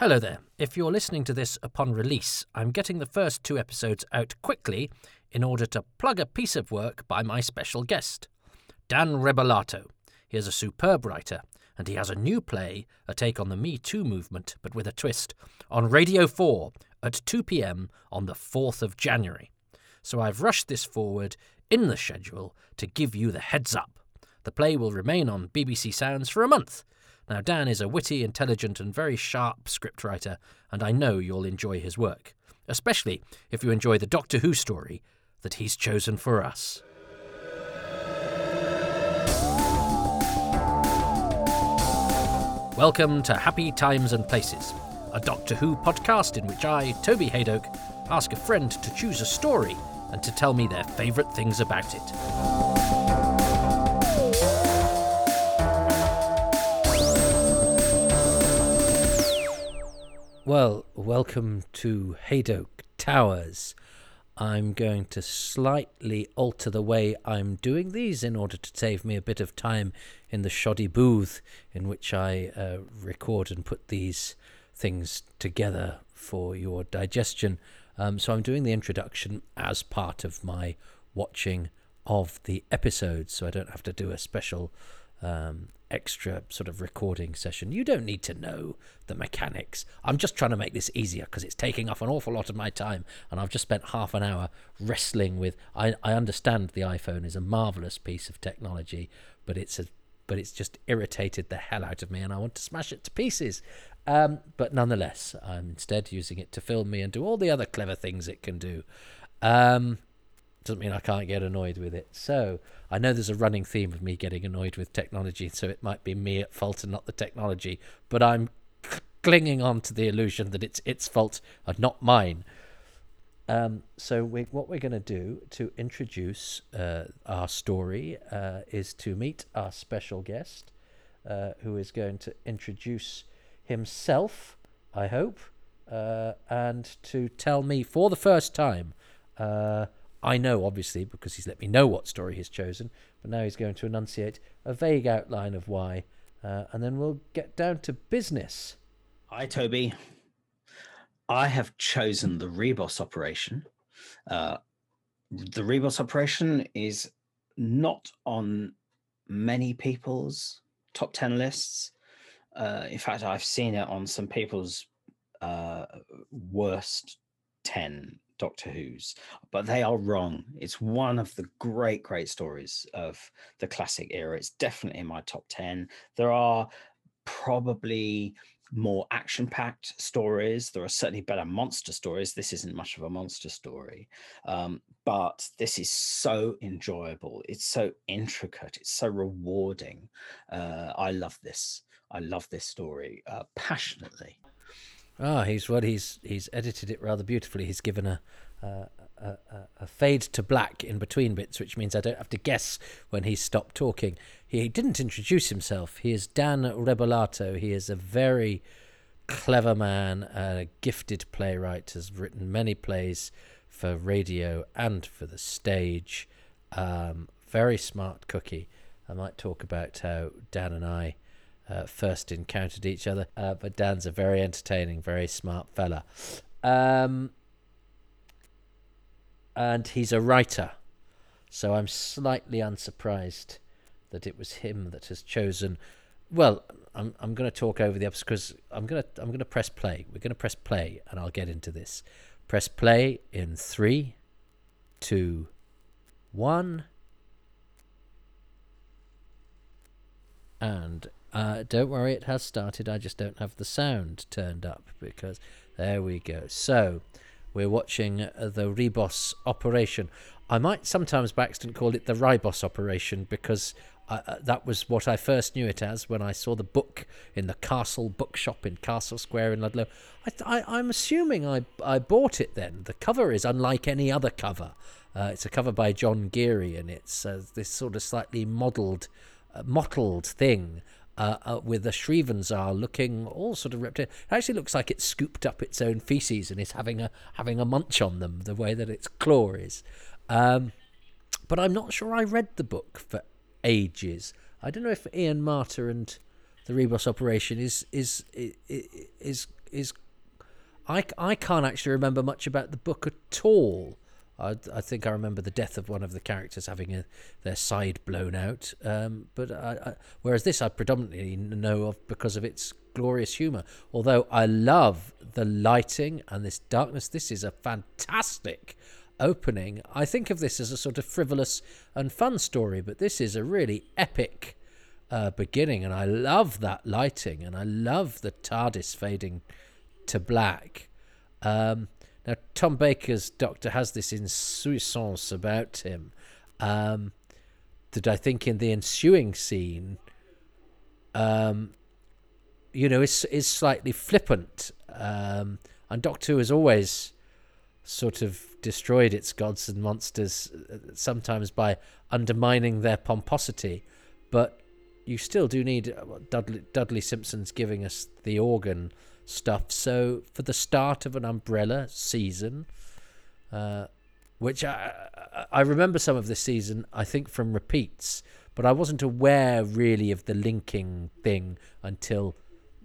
Hello there. If you're listening to this upon release, I'm getting the first two episodes out quickly in order to plug a piece of work by my special guest, Dan Rebellato. He is a superb writer, and he has a new play, a take on the Me Too movement, but with a twist, on Radio 4 at 2 pm on the 4th of January. So I've rushed this forward in the schedule to give you the heads up. The play will remain on BBC Sounds for a month. Now, Dan is a witty, intelligent, and very sharp scriptwriter, and I know you'll enjoy his work, especially if you enjoy the Doctor Who story that he's chosen for us. Welcome to Happy Times and Places, a Doctor Who podcast in which I, Toby Hadoke, ask a friend to choose a story and to tell me their favourite things about it. Well, welcome to Hadoke Towers. I'm going to slightly alter the way I'm doing these in order to save me a bit of time in the shoddy booth in which I uh, record and put these things together for your digestion. Um, so I'm doing the introduction as part of my watching of the episodes, so I don't have to do a special um, extra sort of recording session. You don't need to know the mechanics. I'm just trying to make this easier because it's taking up an awful lot of my time, and I've just spent half an hour wrestling with. I, I understand the iPhone is a marvelous piece of technology, but it's a but it's just irritated the hell out of me, and I want to smash it to pieces. Um, but nonetheless, I'm instead using it to film me and do all the other clever things it can do. Um, doesn't mean I can't get annoyed with it. So I know there's a running theme of me getting annoyed with technology, so it might be me at fault and not the technology. But I'm clinging on to the illusion that it's its fault and not mine. Um, so we, what we're going to do to introduce uh, our story uh, is to meet our special guest, uh, who is going to introduce himself, I hope, uh, and to tell me for the first time uh, I know, obviously, because he's let me know what story he's chosen, but now he's going to enunciate a vague outline of why, uh, and then we'll get down to business. Hi, Toby. I have chosen the Rebos operation. Uh, the Rebos operation is not on many people's top 10 lists. Uh, in fact, I've seen it on some people's uh, worst 10 Doctor Who's, but they are wrong. It's one of the great, great stories of the classic era. It's definitely in my top 10. There are probably more action packed stories. There are certainly better monster stories. This isn't much of a monster story, um, but this is so enjoyable. It's so intricate. It's so rewarding. Uh, I love this. I love this story uh, passionately. Ah, he's well. He's he's edited it rather beautifully. He's given a, a, a, fade to black in between bits, which means I don't have to guess when he stopped talking. He didn't introduce himself. He is Dan Rebellato. He is a very clever man, a gifted playwright. Has written many plays for radio and for the stage. Um, very smart cookie. I might talk about how Dan and I uh, first encountered each other. Uh, but Dan's a very entertaining, very smart fella. Um, and he's a writer. So I'm slightly unsurprised that it was him that has chosen. Well, I'm I'm going to talk over the episode because I'm going to I'm going to press play. We're going to press play, and I'll get into this. Press play in three, two, one, and uh, don't worry, it has started. I just don't have the sound turned up because there we go. So we're watching the Rebos operation. I might sometimes by call it the Ribos operation because uh, uh, that was what I first knew it as when I saw the book in the Castle bookshop in Castle Square in Ludlow. I, am assuming I, I bought it then. The cover is unlike any other cover. Uh, it's a cover by John Geary and it's uh, this sort of slightly modelled, uh, mottled thing uh, uh, with the Shrivenzale looking all sort of reptilian. It actually looks like it's scooped up its own feces and is having a having a munch on them, the way that its claw is. Um, but I'm not sure I read the book for ages. I don't know if Ian Marter and the Rebus operation is is is is I, I can't actually remember much about the book at all. I, I think I remember the death of one of the characters having a, their side blown out. Um, but I, I, whereas this I predominantly know of because of its glorious humour. Although I love the lighting and this darkness, this is a fantastic opening. I think of this as a sort of frivolous and fun story, but this is a really epic uh, beginning, and I love that lighting, and I love the TARDIS fading to black. Um, now, Tom Baker's Doctor has this insouciance about him um, that I think in the ensuing scene, um, you know, is is slightly flippant. Um, and Doctor Who has always sort of destroyed its gods and monsters, uh, sometimes by undermining their pomposity. But you still do need uh, Dudley, Dudley Simpson's giving us the organ stuff. So for the start of an Umbrella season, uh, which I, I remember some of this season, I think from repeats, but I wasn't aware really of the linking thing until,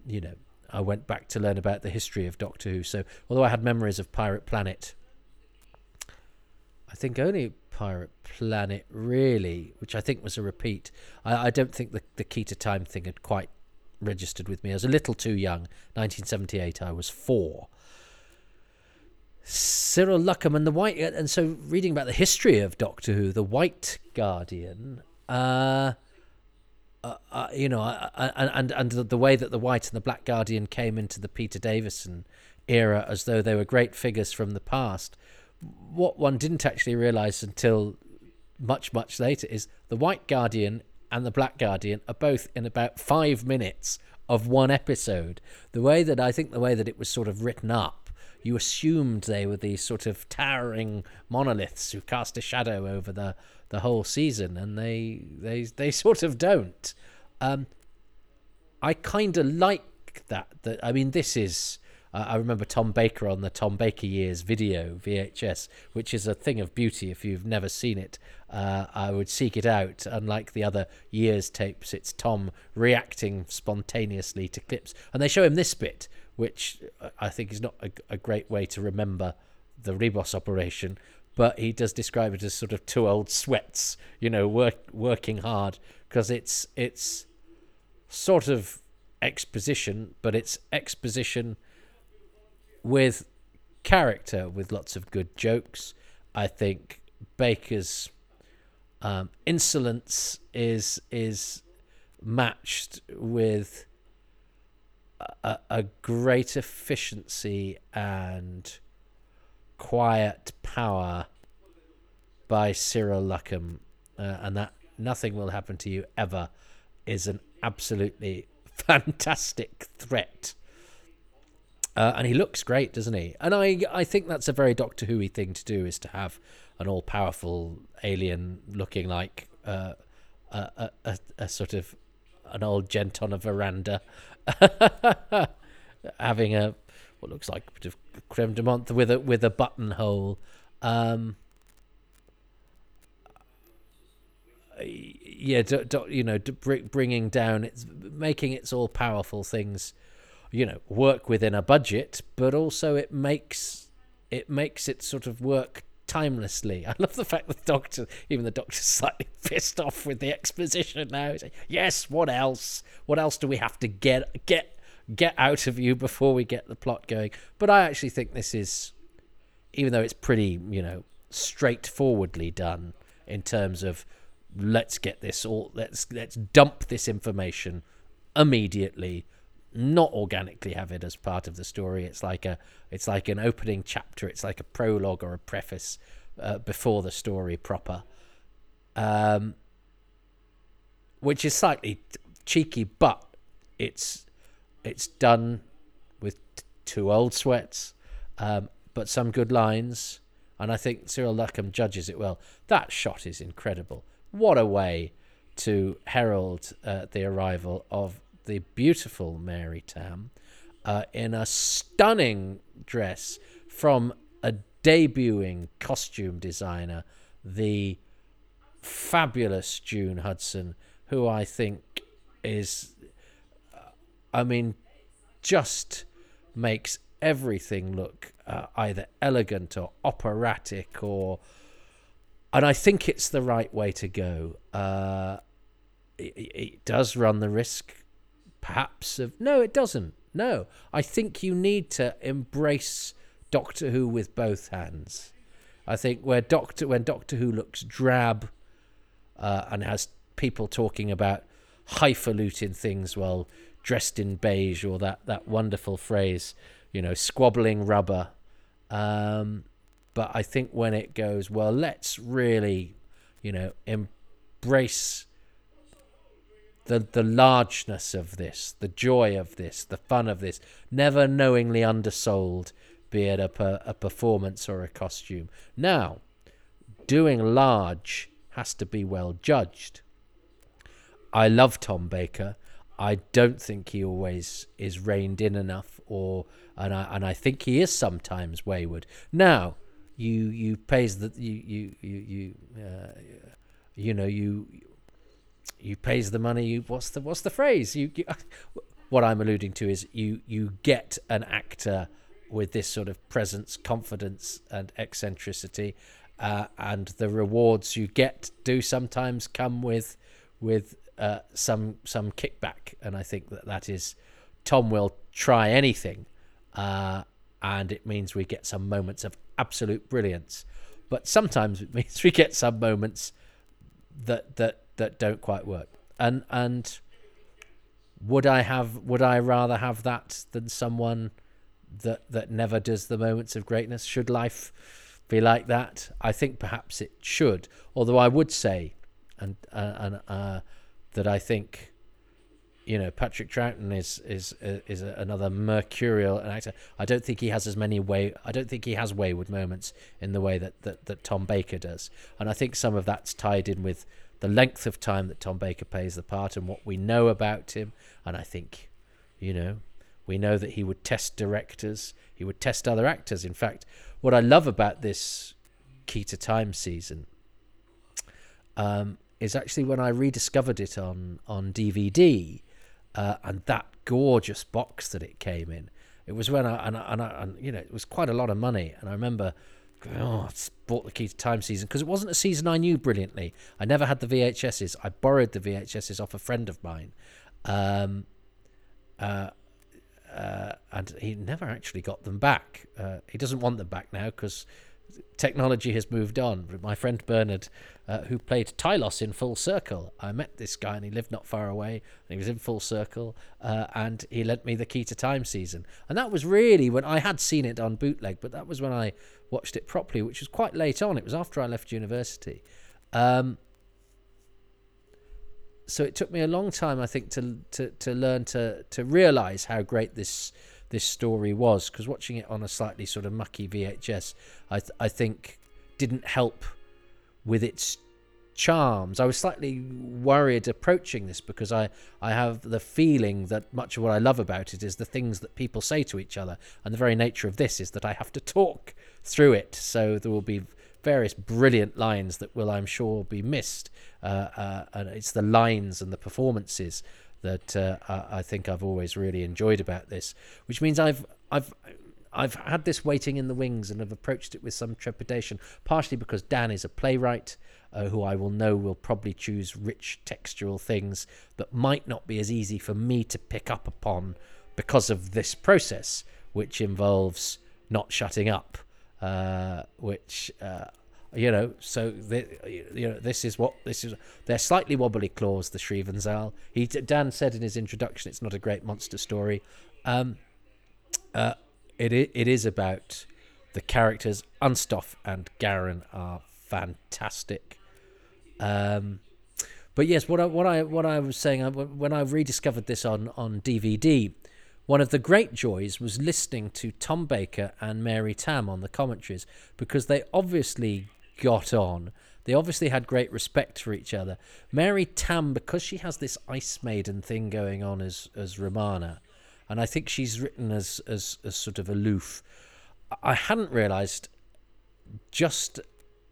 you know, I went back to learn about the history of Doctor Who. So although I had memories of Pirate Planet, I think only Pirate Planet really, which I think was a repeat. I, I don't think the the key to time thing had quite registered with me. I was a little too young. 1978, I was four. Cyril Luckham and the White, and so reading about the history of Doctor Who, the White Guardian, uh, uh, uh, you know, uh, uh, and and the way that the White and the Black Guardian came into the Peter Davison era as though they were great figures from the past. What one didn't actually realize until much much later is the White Guardian and the Black Guardian are both in about five minutes of one episode. The way that I think the way that it was sort of written up, you assumed they were these sort of towering monoliths who cast a shadow over the, the whole season, and they they they sort of don't. Um, I kind of like that. That I mean, this is uh, I remember Tom Baker on the Tom Baker Years video VHS, which is a thing of beauty. If you've never seen it, uh, I would seek it out. Unlike the other Years tapes, it's Tom reacting spontaneously to clips, and they show him this bit, which uh, I think is not a, a great way to remember the Rebos operation. But he does describe it as sort of two old sweats, you know, work working hard because it's it's sort of exposition, but it's exposition with character, with lots of good jokes. I think Baker's um, insolence is is matched with a, a great efficiency and quiet power by Cyril Luckham, uh, and that nothing will happen to you ever is an absolutely fantastic threat uh, and he looks great, doesn't he? And I, I think that's a very Doctor Who thing to do is to have an all powerful alien looking like uh, a, a, a, sort of an old gent on a veranda, having a what looks like a bit of creme de menthe with a with a buttonhole. Um, yeah, do, do, you know, bringing down it's making its all powerful things you know work within a budget, but also it makes it makes it sort of work timelessly. I love the fact that the doctor, even the doctor's slightly pissed off with the exposition now. He's like, yes, what else? What else do we have to get get get out of you before we get the plot going? But I actually think this is, even though it's pretty, you know, straightforwardly done in terms of let's get this all let's let's dump this information immediately not organically have it as part of the story. It's like a it's like an opening chapter. It's like a prologue or a preface uh, before the story proper, um, which is slightly cheeky, but it's it's done with t- two old sweats, um, but some good lines, and I think Cyril Luckham judges it well. That shot is incredible. What a way to herald uh, the arrival of the beautiful Mary Tamm, uh, in a stunning dress from a debuting costume designer, the fabulous June Hudson, who I think is, I mean, just makes everything look uh, either elegant or operatic or and I think it's the right way to go. Uh, it, it does run the risk, perhaps of no, it doesn't. No, I think you need to embrace Doctor Who with both hands. I think where Doctor when Doctor Who looks drab uh, and has people talking about highfalutin things while dressed in beige or that that wonderful phrase, you know, squabbling rubber. Um, but I think when it goes, well, let's really, you know, embrace the the largeness of this, the joy of this, the fun of this, never knowingly undersold, be it a, a performance or a costume. Now, doing large has to be well judged. I love Tom Baker. I don't think he always is reined in enough, or and I and I think he is sometimes wayward. Now, you you pays the you you you you uh, you know you you pays the money. You what's the what's the phrase? You, you what I'm alluding to is you you get an actor with this sort of presence, confidence, and eccentricity, uh, and the rewards you get do sometimes come with with uh, some some kickback, and I think that that is Tom will try anything, uh, and it means we get some moments of absolute brilliance, but sometimes it means we get some moments that that that don't quite work, and and would I have would I rather have that than someone that that never does the moments of greatness? Should life be like that? I think perhaps it should. Although I would say, and uh, and uh, that I think, you know, Patrick Troughton is is is another mercurial actor. I don't think he has as many way. I don't think he has wayward moments in the way that that, that Tom Baker does. And I think some of that's tied in with the length of time that Tom Baker plays the part and what we know about him. And I think, you know, we know that he would test directors. He would test other actors. In fact, what I love about this Key to Time season um, is actually when I rediscovered it on on DVD, uh, and that gorgeous box that it came in. It was when I and, I, and, I, and you know it was quite a lot of money, and I remember. Oh, bought the Key to Time season because it wasn't a season I knew brilliantly. I never had the VHSs. I borrowed the VHSs off a friend of mine, um, uh, uh, and he never actually got them back. Uh, he doesn't want them back now because technology has moved on. My friend Bernard, uh, who played Tylos in Full Circle, I met this guy and he lived not far away. And he was in Full Circle, uh, and he lent me the Key to Time season. And that was really when I had seen it on bootleg, but that was when I watched it properly, which was quite late on. It was after I left university. Um, so it took me a long time, I think, to to to learn to to realize how great this this story was because watching it on a slightly sort of mucky VHS, I th- I think didn't help with its charms. I was slightly worried approaching this because I, I have the feeling that much of what I love about it is the things that people say to each other. And the very nature of this is that I have to talk through it. So there will be various brilliant lines that will, I'm sure, be missed. Uh, uh, and it's the lines and the performances that uh, I think I've always really enjoyed about this, which means I've I've I've had this waiting in the wings and have approached it with some trepidation, partially because Dan is a playwright uh, who I will know will probably choose rich textural things that might not be as easy for me to pick up upon because of this process, which involves not shutting up, uh, which uh, you know, so the, you know this is what this is. They're slightly wobbly claws, the Shrivenzale. He Dan said in his introduction, it's not a great monster story. Um, uh, it it is about the characters. Unstoffe and Garron are fantastic. Um, but yes, what I what I what I was saying when I rediscovered this on on DVD, one of the great joys was listening to Tom Baker and Mary Tamm on the commentaries because they obviously got on. They obviously had great respect for each other. Mary Tamm, because she has this Ice Maiden thing going on as as Romana, and I think she's written as as, as sort of aloof. I hadn't realised just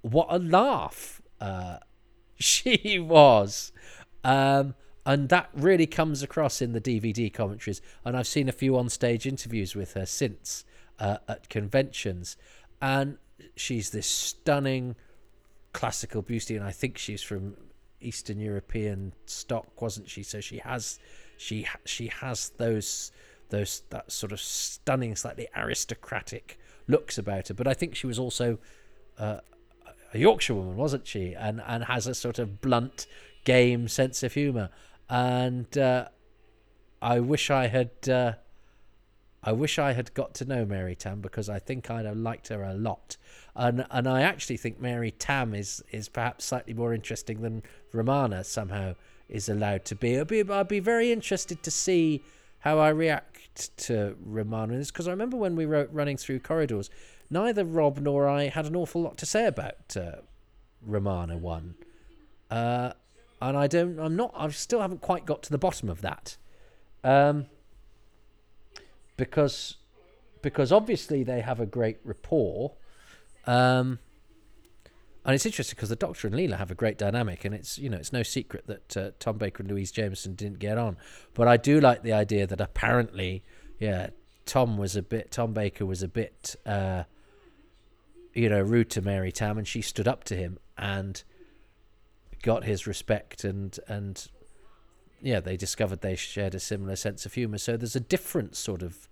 what a laugh uh, she was. Um, and that really comes across in the DVD commentaries. And I've seen a few on-stage interviews with her since uh, at conventions, and she's this stunning classical beauty, and I think she's from Eastern European stock, wasn't she? So she has, she she has those those that sort of stunning, slightly aristocratic looks about her. But I think she was also uh, a Yorkshire woman, wasn't she? And and has a sort of blunt, game sense of humour. And uh, I wish I had. Uh, I wish I had got to know Mary Tamm because I think I'd have liked her a lot, and and I actually think Mary Tamm is is perhaps slightly more interesting than Romana somehow is allowed to be. I'd be, I'd be very interested to see how I react to Romana this because I remember when we wrote Running Through Corridors, neither Rob nor I had an awful lot to say about uh, Romana one, uh, and I don't. I'm not. I still haven't quite got to the bottom of that. Um, because because obviously they have a great rapport. Um, and it's interesting because the Doctor and Leela have a great dynamic, and it's you know it's no secret that uh, Tom Baker and Louise Jameson didn't get on. But I do like the idea that apparently, yeah, Tom was a bit Tom Baker was a bit, uh, you know, rude to Mary Tamm, and she stood up to him and got his respect, and and yeah, they discovered they shared a similar sense of humor. So there's a different sort of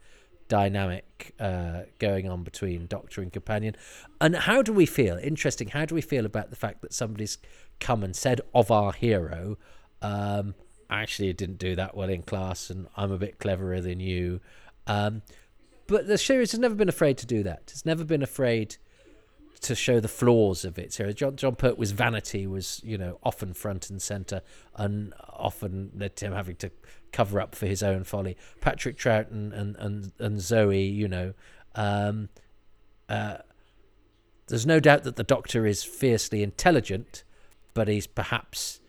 dynamic uh, going on between Doctor and Companion. And how do we feel? Interesting. How do we feel about the fact that somebody's come and said of our hero, um, actually, didn't do that well in class, and I'm a bit cleverer than you. Um, but the series has never been afraid to do that. It's never been afraid to show the flaws of it. So John Jon Pertwee's vanity was, you know, often front and center, and often led to him having to cover up for his own folly. Patrick Troughton and and Zoe, you know, um, uh, there's no doubt that the Doctor is fiercely intelligent, but he's perhaps,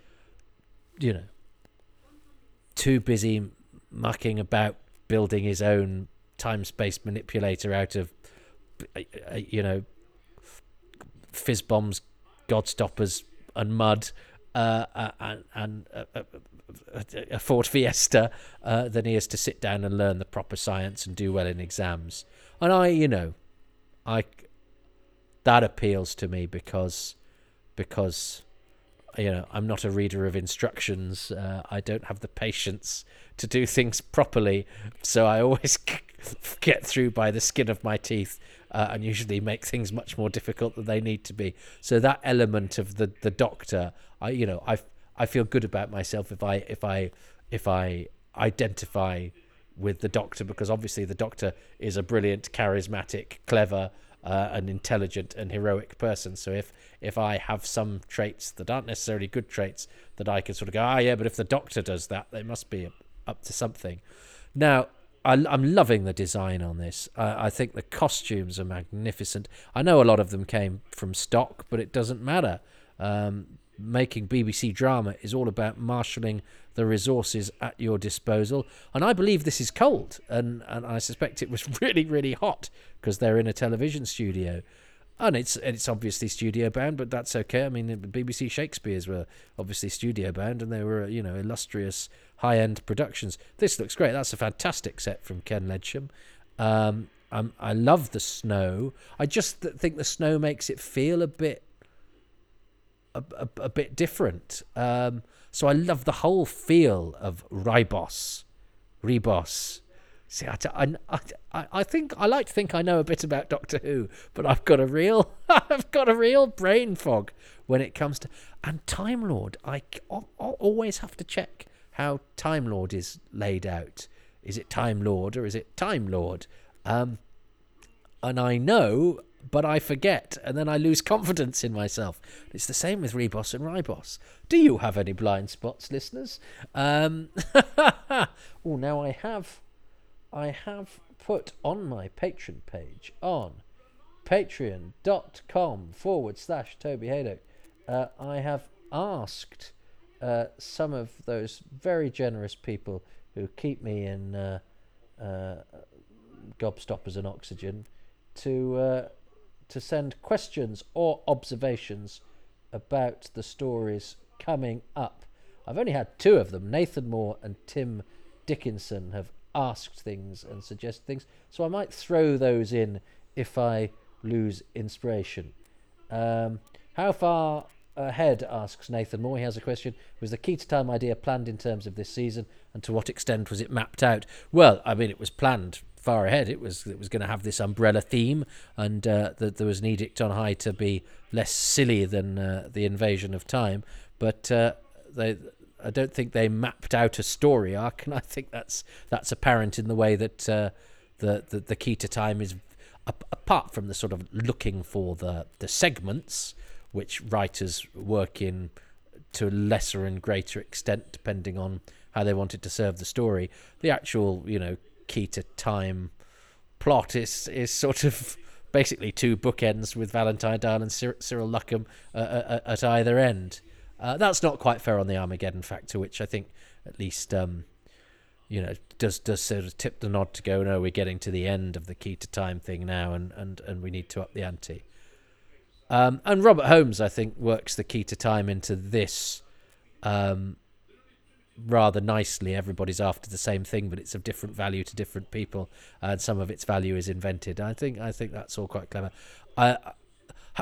you know, too busy mucking about building his own time space manipulator out of, uh, uh, you know, fizz bombs, godstoppers, and mud, uh and, and uh, a Ford Fiesta uh, than he is to sit down and learn the proper science and do well in exams. And I, you know, I that appeals to me because because you know I'm not a reader of instructions. Uh, I don't have the patience to do things properly, so I always get through by the skin of my teeth. Uh, and usually make things much more difficult than they need to be. So that element of the the doctor, I you know I I feel good about myself if I if I if I identify with the doctor because obviously the doctor is a brilliant, charismatic, clever, uh, and intelligent and heroic person. So if if I have some traits that aren't necessarily good traits that I can sort of go, ah, yeah, but if the doctor does that, they must be up to something. Now. I, am loving the design on this. I, I think the costumes are magnificent. I know a lot of them came from stock, but it doesn't matter. Um, making BBC drama is all about marshalling the resources at your disposal. And I believe this is cold, and, and I suspect it was really, really hot because they're in a television studio. And it's and it's obviously studio bound, but that's okay. I mean, the BBC Shakespeare's were obviously studio bound, and they were you know illustrious high end productions. This looks great. That's a fantastic set from Ken Ledsham. Um, I love the snow. I just think the snow makes it feel a bit a, a, a bit different. Um, so I love the whole feel of Ribos, Rebos. See, I, I, I, think I like to think I know a bit about Doctor Who, but I've got a real, I've got a real brain fog when it comes to and Time Lord. I, I always have to check how Time Lord is laid out. Is it Time Lord or is it Time Lord? Um, and I know but I forget, and then I lose confidence in myself. It's the same with Rebos and Ribos. Do you have any blind spots, listeners? Um, oh, now I have, I have put on my Patreon page on patreon.com forward slash Toby Hadoke, Uh, I have asked uh, some of those very generous people who keep me in uh, uh gobstoppers and oxygen to uh, to send questions or observations about the stories coming up. I've only had two of them. Nathan Moore and Tim Dickinson have asked things and suggested things, so I might throw those in if I lose inspiration. Um, how far ahead, asks Nathan Moore. He has a question. Was the key to time idea planned in terms of this season, and to what extent was it mapped out? Well, I mean, it was planned far ahead. It was it was going to have this umbrella theme, and uh, that there was an edict on high to be less silly than uh, the invasion of time. But uh, they, I don't think they mapped out a story arc, and I think that's that's apparent in the way that uh, the, the the key to time is apart from the sort of looking for the the segments which writers work in to a lesser and greater extent depending on how they wanted to serve the story. The actual, you know, key to time plot is is sort of basically two bookends with Valentine Dyall and Cyril Luckham uh, uh, uh, at either end. Uh, that's not quite fair on the Armageddon factor, which I think at least um, you know does does sort of tip the nod to go. No, we're getting to the end of the key to time thing now, and and and we need to up the ante. Um, and Robert Holmes, I think, works the key to time into this um, rather nicely. Everybody's after the same thing, but it's of different value to different people, and some of its value is invented. I think I think that's all quite clever. I,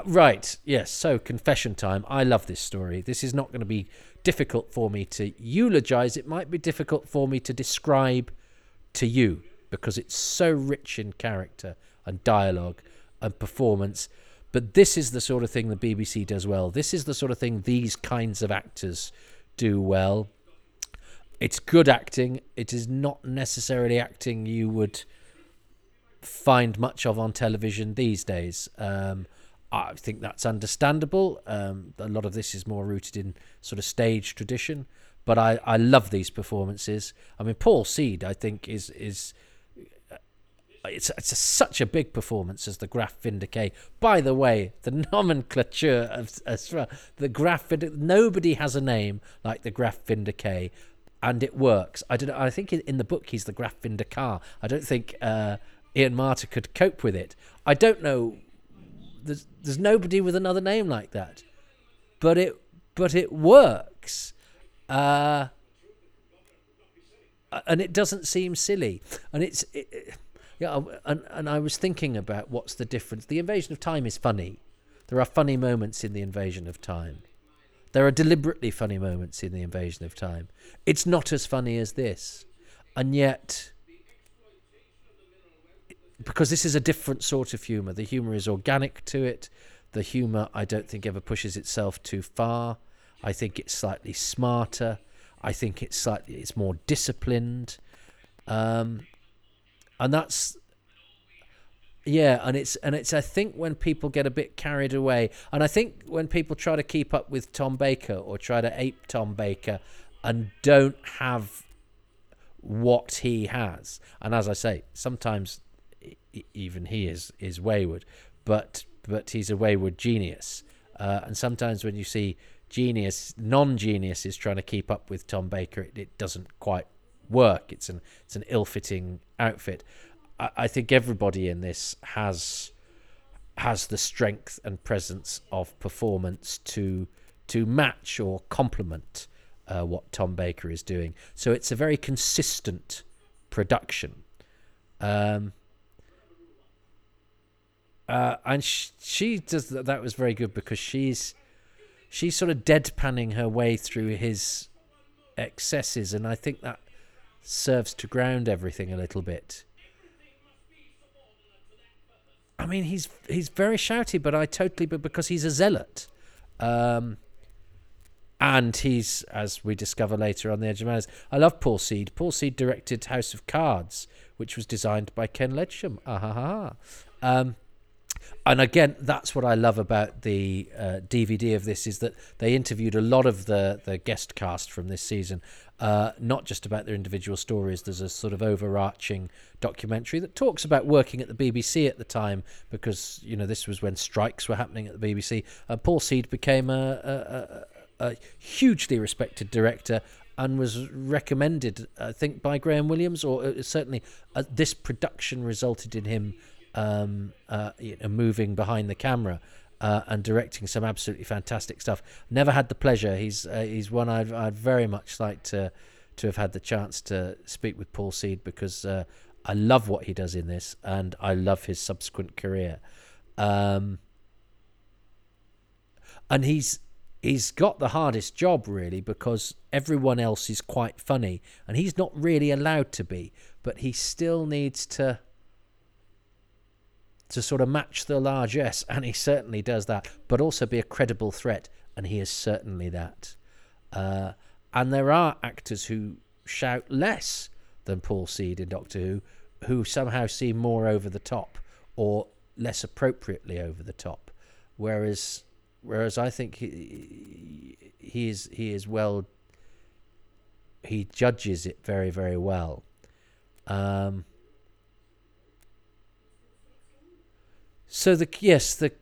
right, yes. So confession time. I love this story. This is not going to be difficult for me to eulogize. It might be difficult for me to describe to you because it's so rich in character and dialogue and performance but this is the sort of thing the BBC does well. This is the sort of thing these kinds of actors do well. It's good acting. It is not necessarily acting you would find much of on television these days. Um, I think that's understandable. Um, a lot of this is more rooted in sort of stage tradition, but I, I love these performances. I mean, Paul Seed, I think, is is it's it's a, such a big performance as the Graff Vynda-K. By the way, the nomenclature of as well, the Graf nobody has a name like the Graff Vynda-K, and it works. I don't. I think in the book he's the Graf Vindicar. I don't think uh, Ian Marter could cope with it. I don't know. There's there's nobody with another name like that, but it but it works. Uh, and it doesn't seem silly, and it's it, yeah, and and I was thinking about what's the difference. The invasion of time is funny. There are funny moments in the invasion of time. There are deliberately funny moments in the invasion of time. It's not as funny as this, and yet because this is a different sort of humor. The humor is organic to it. The humor I don't think ever pushes itself too far. I think it's slightly smarter. I think it's slightly it's more disciplined. Um, and that's yeah and it's and it's i think when people get a bit carried away and i think when people try to keep up with tom baker or try to ape tom baker and don't have what he has and as i say sometimes even he is is wayward but but he's a wayward genius uh, and sometimes when you see genius non-genius is trying to keep up with tom baker it, it doesn't quite work. It's an it's an ill-fitting outfit. I, I think everybody in this has has the strength and presence of performance to to match or complement uh, what Tom Baker is doing. So it's a very consistent production. Um, uh, and she, she does that. Was very good because she's she's sort of deadpanning her way through his excesses, and I think that serves to ground everything a little bit. I mean, he's he's very shouty, but I totally, but because he's a zealot, um, and he's as we discover later on the Edge of Manners. I love Paul Seed. Paul Seed directed House of Cards, which was designed by Ken Ledsham. Ah ha ha. Um, and again, that's what I love about the uh, DVD of this is that they interviewed a lot of the the guest cast from this season, uh, not just about their individual stories. There's a sort of overarching documentary that talks about working at the BBC at the time because you know this was when strikes were happening at the BBC. Uh, Paul Seed became a, a, a, a hugely respected director and was recommended, I think, by Graham Williams, or uh, certainly uh, this production resulted in him um, uh, you know, moving behind the camera. uh, and directing some absolutely fantastic stuff. Never had the pleasure. He's uh, he's one I'd I'd very much like to to have had the chance to speak with Paul Seed because uh, I love what he does in this and I love his subsequent career. Um, and he's he's got the hardest job really because everyone else is quite funny and he's not really allowed to be, but he still needs to to sort of match the largesse, and he certainly does that, but also be a credible threat, and he is certainly that. Uh, and there are actors who shout less than Paul Seed in Doctor Who, who somehow seem more over the top or less appropriately over the top, whereas whereas I think he, he is he is well. He judges it very very well. Um, So the yes the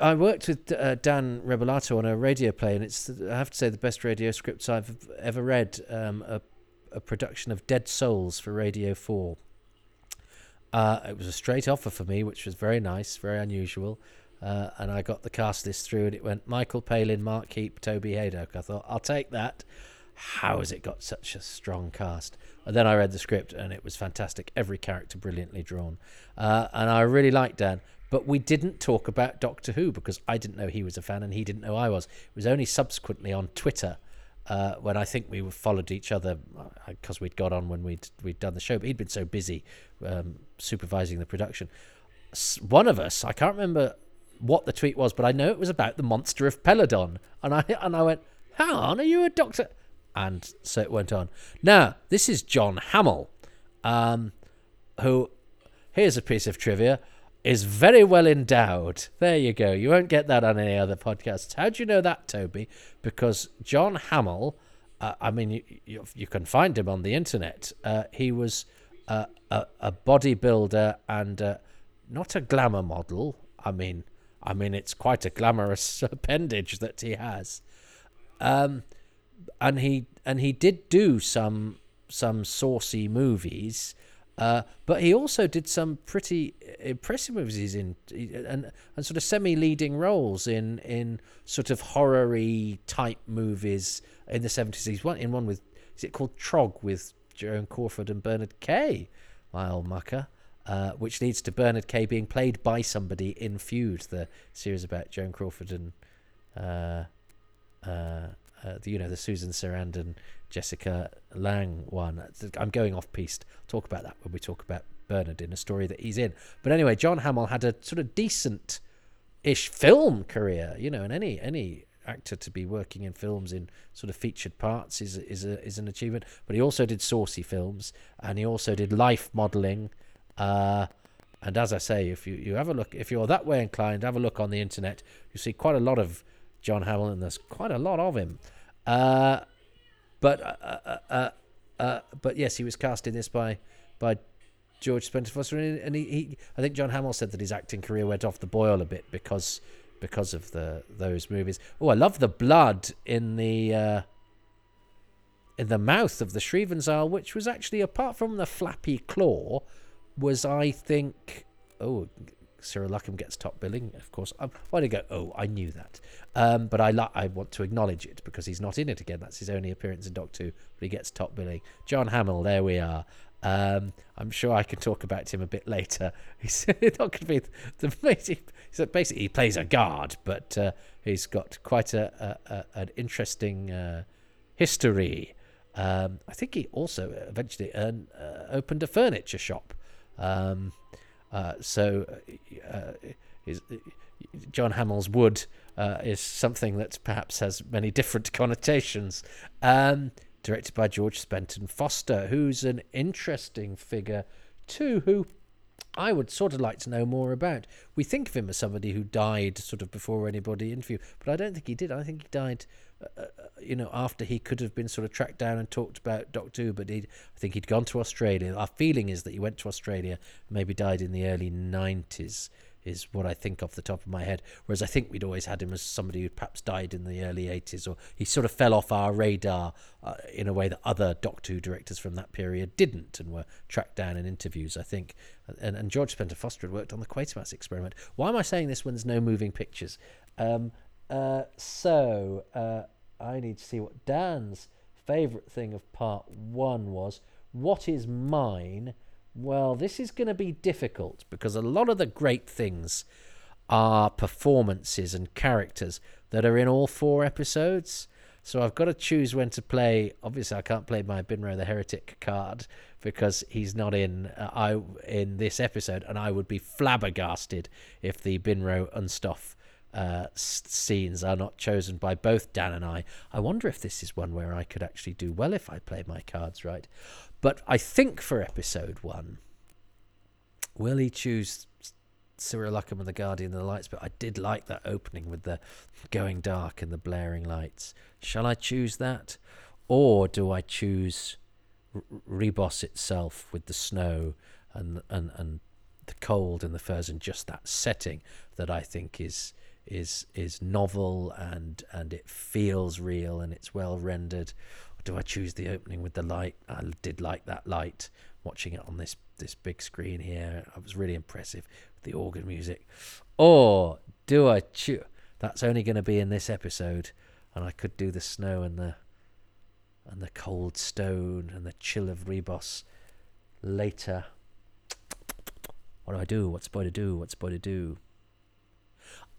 I worked with uh, Dan Rebellato on a radio play, and it's I have to say the best radio scripts I've ever read. Um, a, a production of Dead Souls for Radio Four. Uh, it was a straight offer for me, which was very nice, very unusual. Uh, and I got the cast list through, and it went Michael Palin, Mark Heap, Toby Hadoke. I thought I'll take that. How has it got such a strong cast? And then I read the script and it was fantastic. Every character brilliantly drawn. Uh, and I really liked Dan. But we didn't talk about Doctor Who because I didn't know he was a fan and he didn't know I was. It was only subsequently on Twitter uh, when I think we followed each other because uh, we'd got on when we'd we'd done the show. But he'd been so busy um, supervising the production. One of us, I can't remember what the tweet was, but I know it was about the monster of Peladon, and I and I went, "Hang on, are you a doctor?" And so it went on. Now, this is John Hamill, um, who, here's a piece of trivia, is very well endowed. There you go. You won't get that on any other podcasts. How do you know that, Toby? Because John Hamill, uh, I mean, you, you, you, can find him on the internet. Uh, he was uh, a, a bodybuilder and uh, not a glamour model. I mean, I mean, it's quite a glamorous appendage that he has. Um, and he and he did do some some saucy movies, uh, but he also did some pretty impressive movies in and and sort of semi-leading roles in in sort of horror-y type movies in the seventies. He's one in one with is it called Trog with Joan Crawford and Bernard Kay, my old mucker. Uh, which leads to Bernard Kay being played by somebody in Feud, the series about Joan Crawford and uh, uh, you know the Susan Sarandon, Jessica Lange one. I'm going off piste. talk about that when we talk about Bernard in a story that he's in. But anyway, John Hamill had a sort of decent ish film career, you know, and any any actor to be working in films in sort of featured parts is is a, is an achievement. But he also did saucy films, and he also did life modelling. Uh, and as I say, if you, you have a look, if you're that way inclined, have a look on the internet. You see quite a lot of John Hamill, and there's quite a lot of him. Uh, but uh, uh, uh, uh, but yes, he was cast in this by by George Spenton Foster, and he, he, I think John Hamill said that his acting career went off the boil a bit because because of the those movies. Oh, I love the blood in the uh, in the mouth of the Shriven's which was actually apart from the flappy claw, was I think oh Cyril Luckham gets top billing, of course. Um, why did I go? Oh, I knew that. Um, but I I want to acknowledge it because he's not in it again. That's his only appearance in Doctor Who, but he gets top billing. John Hamill, there we are. Um, I'm sure I can talk about him a bit later. He's not going to be the, the basically he plays a guard, but uh, he's got quite a, a, a an interesting uh, history. Um, I think he also eventually earned, uh, opened a furniture shop. Um, uh, so, uh, is, John Hamill's wood uh, is something that perhaps has many different connotations. Um, directed by George Spenton Foster, who's an interesting figure too, who I would sort of like to know more about. We think of him as somebody who died sort of before anybody interviewed, but I don't think he did. I think he died, you know, after he could have been sort of tracked down and talked about Doctor Who. But I think he'd gone to Australia. Our feeling is that he went to Australia, maybe died in the early nineties. is what I think off the top of my head. Whereas I think we'd always had him as somebody who perhaps died in the early 80s, or he sort of fell off our radar uh, in a way that other Doctor Who directors from that period didn't and were tracked down in interviews, I think. And, and George Spenton Foster had worked on the Quatermass experiment. Why am I saying this when there's no moving pictures? Um, uh, so uh, I need to see what Dan's favourite thing of part one was. What is mine? Well, this is going to be difficult because a lot of the great things are performances and characters that are in all four episodes. So I've got to choose when to play. Obviously, I can't play my Binro the Heretic card because he's not in uh, I in this episode, and I would be flabbergasted if the Binro Unstoffe uh, scenes are not chosen by both Dan and I. I wonder if this is one where I could actually do well if I play my cards right. But I think for episode one, will he choose Cyril Luckham and the Guardian of the Lights? But I did like that opening with the going dark and the blaring lights. Shall I choose that? Or do I choose R- itself with the snow and, and, and the cold and the furs and just that setting that I think is is is novel and and it feels real and it's well rendered do I choose the opening with the light? I did like that light. Watching it on this this big screen here, I was really impressive with the organ music. Or do I choose? That's only going to be in this episode, and I could do the snow and the and the cold stone and the chill of Ribos later. What do I do? What's boy to do? What's boy to do?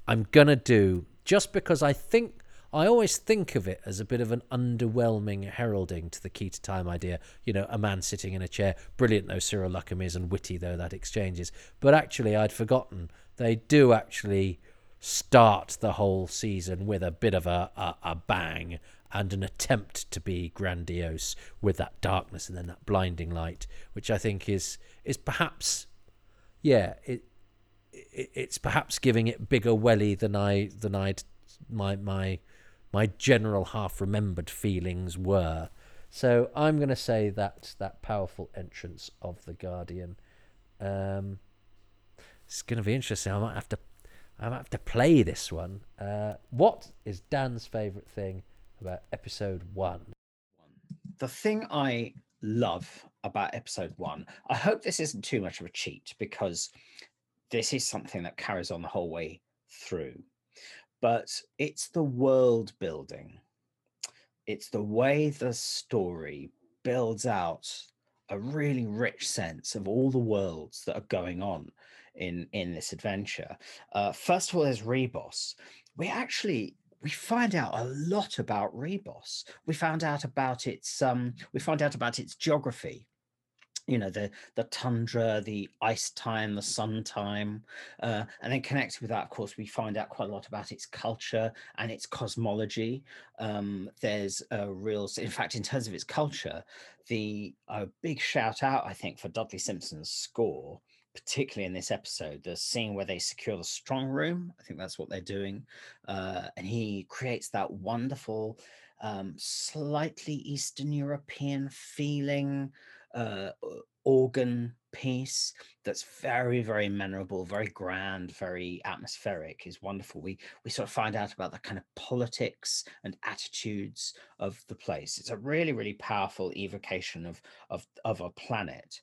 I'm gonna do just because I think I always think of it as a bit of an underwhelming heralding to the key to time idea. You know, a man sitting in a chair, brilliant though Cyril Luckham is and witty though that exchange is. But actually, I'd forgotten they do actually start the whole season with a bit of a, a, a bang and an attempt to be grandiose with that darkness and then that blinding light, which I think is is perhaps, yeah, it it's perhaps giving it bigger welly than I than I'd my my my general half remembered feelings were. So I'm going to say that that powerful entrance of the Guardian. Um, it's going to be interesting. I might have to, I might have to play this one. Uh, what is Dan's favourite thing about episode one? The thing I love about episode one, I hope this isn't too much of a cheat because this is something that carries on the whole way through but it's the world building. It's the way the story builds out a really rich sense of all the worlds that are going on in in this adventure. Uh, first of all, there's Ribos. We actually we find out a lot about Ribos. We found out about its um, we find out about its geography you know the the tundra the ice time the sun time uh, and then connected with that of course we find out quite a lot about its culture and its cosmology. Um, there's a real in fact in terms of its culture the a big shout out i think for dudley simpson's score particularly in this episode the scene where they secure the strong room i think that's what they're doing uh, and he creates that wonderful um, slightly eastern european feeling uh, organ piece that's very very memorable very grand very atmospheric is wonderful. We we sort of find out about the kind of politics and attitudes of the place. It's a really really powerful evocation of of of a planet.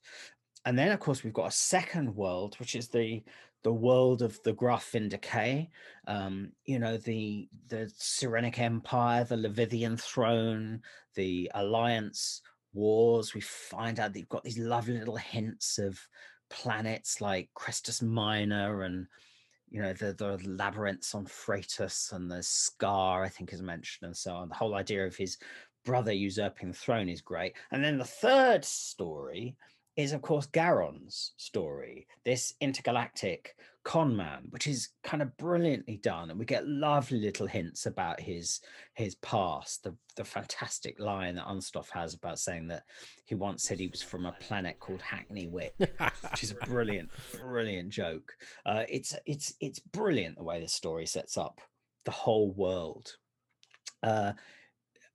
And then of course we've got a second world which is the the world of the Graff Vynda-K, um, you know, the the Cyrrhenic Empire, the Levithian throne, the Alliance wars. We find out that you've got these lovely little hints of planets like Crestus Minor and you know the the labyrinths on Freitas and the Scar, I think, is mentioned, and so on. The whole idea of his brother usurping the throne is great. And then the third story is, of course, Garron's story, this intergalactic con man, which is kind of brilliantly done. And we get lovely little hints about his his past. The, the fantastic line that Unstoffe has about saying that he once said he was from a planet called Hackney Wick, which is a brilliant, brilliant joke. Uh, it's it's it's brilliant the way the story sets up the whole world. Uh,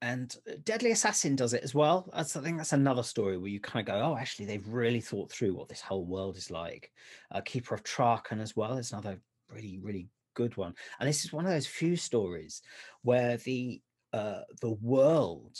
and uh, Deadly Assassin does it as well. I think that's another story where you kind of go, oh, actually, they've really thought through what this whole world is like. Uh, Keeper of Traken as well is another really, really good one. And this is one of those few stories where the uh, the world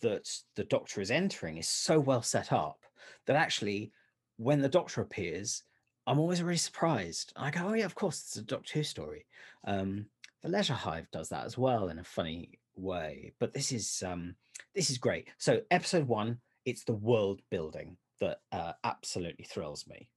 that the Doctor is entering is so well set up that actually, when the Doctor appears, I'm always really surprised. I go, oh yeah, of course, it's a Doctor Who story. Um, the Leisure Hive does that as well in a funny way, but this is um, this is great. So episode one, it's the world building that uh, absolutely thrills me.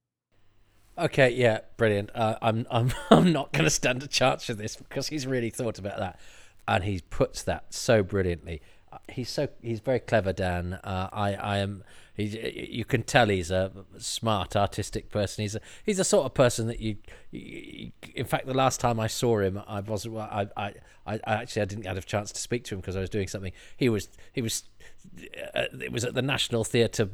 Okay, yeah, brilliant. Uh, I'm I'm I'm not going to stand a chance for this because he's really thought about that, and he puts that so brilliantly. Uh, he's so he's very clever, Dan. Uh, I I am. He, you can tell he's a smart, artistic person. He's a he's a sort of person that you, you. in fact, the last time I saw him, I wasn't. I I I actually I didn't get a chance to speak to him because I was doing something. He was he was. Uh, it was at the National Theatre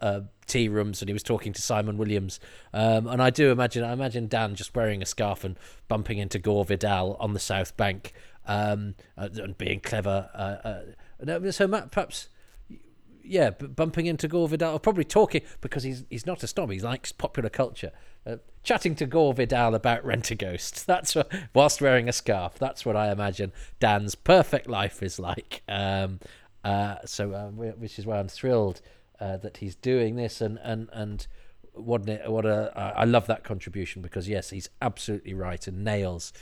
uh, tea rooms, and he was talking to Simon Williams. Um, and I do imagine, I imagine Dan just wearing a scarf and bumping into Gore Vidal on the South Bank um, and being clever. Uh, uh, so Matt, perhaps yeah, bumping into Gore Vidal, or probably talking because he's he's not a snob. He likes popular culture. Uh, chatting to Gore Vidal about Rent a Ghost. That's what, whilst wearing a scarf. That's what I imagine Dan's perfect life is like. Um, uh, so, uh, which is why I'm thrilled uh, that he's doing this, and and and what what a I love that contribution because yes, he's absolutely right and nails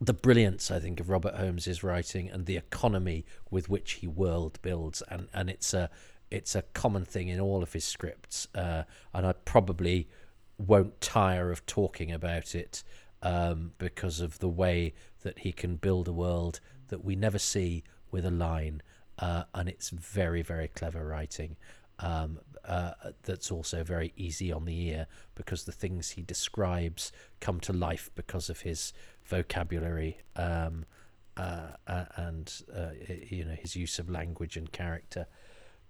the brilliance, I think, of Robert Holmes's writing and the economy with which he world builds, and and it's a it's a common thing in all of his scripts, uh, and I probably won't tire of talking about it um, because of the way that he can build a world that we never see with a line, uh, and it's very very clever writing. Um, uh, that's also very easy on the ear because the things he describes come to life because of his vocabulary um, uh, uh, and uh, you know his use of language and character.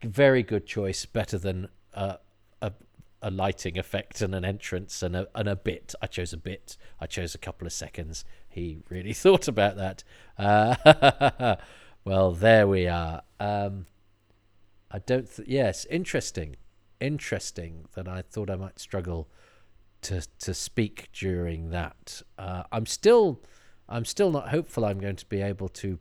Very good choice, better than a a lighting effect and an entrance and a and a bit. I chose a bit. I chose a couple of seconds. He really thought about that. Uh, well, there we are. Um, I don't. Th- yes, interesting, interesting. That I thought I might struggle to to speak during that. Uh, I'm still I'm still not hopeful I'm going to be able to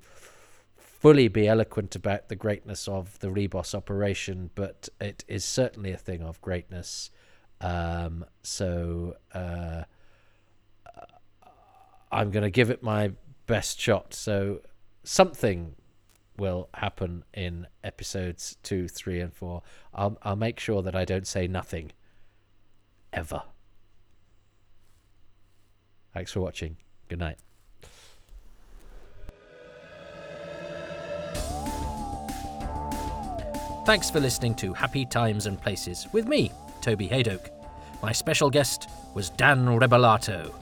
fully be eloquent about the greatness of the Ribos operation, but it is certainly a thing of greatness. Um, so uh, I'm going to give it my best shot. So something will happen in episodes two, three, and four. I'll I'll make sure that I don't say nothing ever. Thanks for watching. Good night. Thanks for listening to Happy Times and Places with me, Toby Hadoke. My special guest was Dan Rebellato.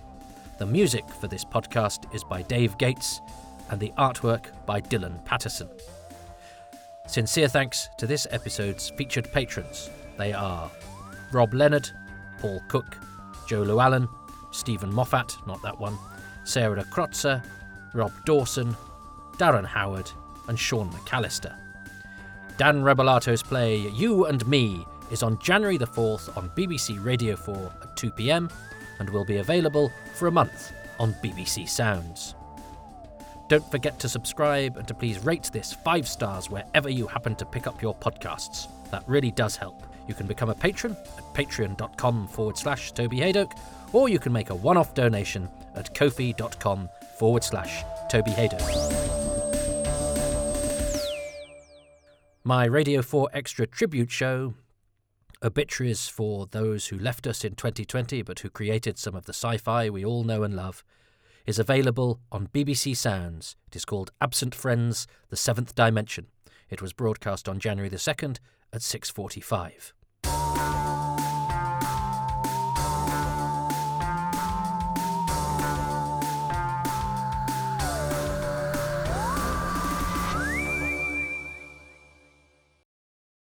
The music for this podcast is by Dave Gates, and the artwork by Dylan Patterson. Sincere thanks to this episode's featured patrons. They are Rob Leonard, Paul Cook, Joe Llewellyn, Stephen Moffat, not that one, Sarah Krotzer, Rob Dawson, Darren Howard, and Sean McAllister. Dan Rebellato's play You and Me is on January the 4th on BBC Radio 4 at 2 pm and will be available for a month on BBC Sounds. Don't forget to subscribe and to please rate this five stars wherever you happen to pick up your podcasts. That really does help. You can become a patron at patreon.com forward slash Toby Hadoke, or you can make a one off donation at kofi.com forward slash Toby Hadoke. My Radio 4 Extra tribute show, Obituaries for Those Who Left Us in 2020 but who created some of the sci fi we all know and love, is available on BBC Sounds. It is called Absent Friends: The Seventh Dimension. It was broadcast on January the 2nd at 6:45.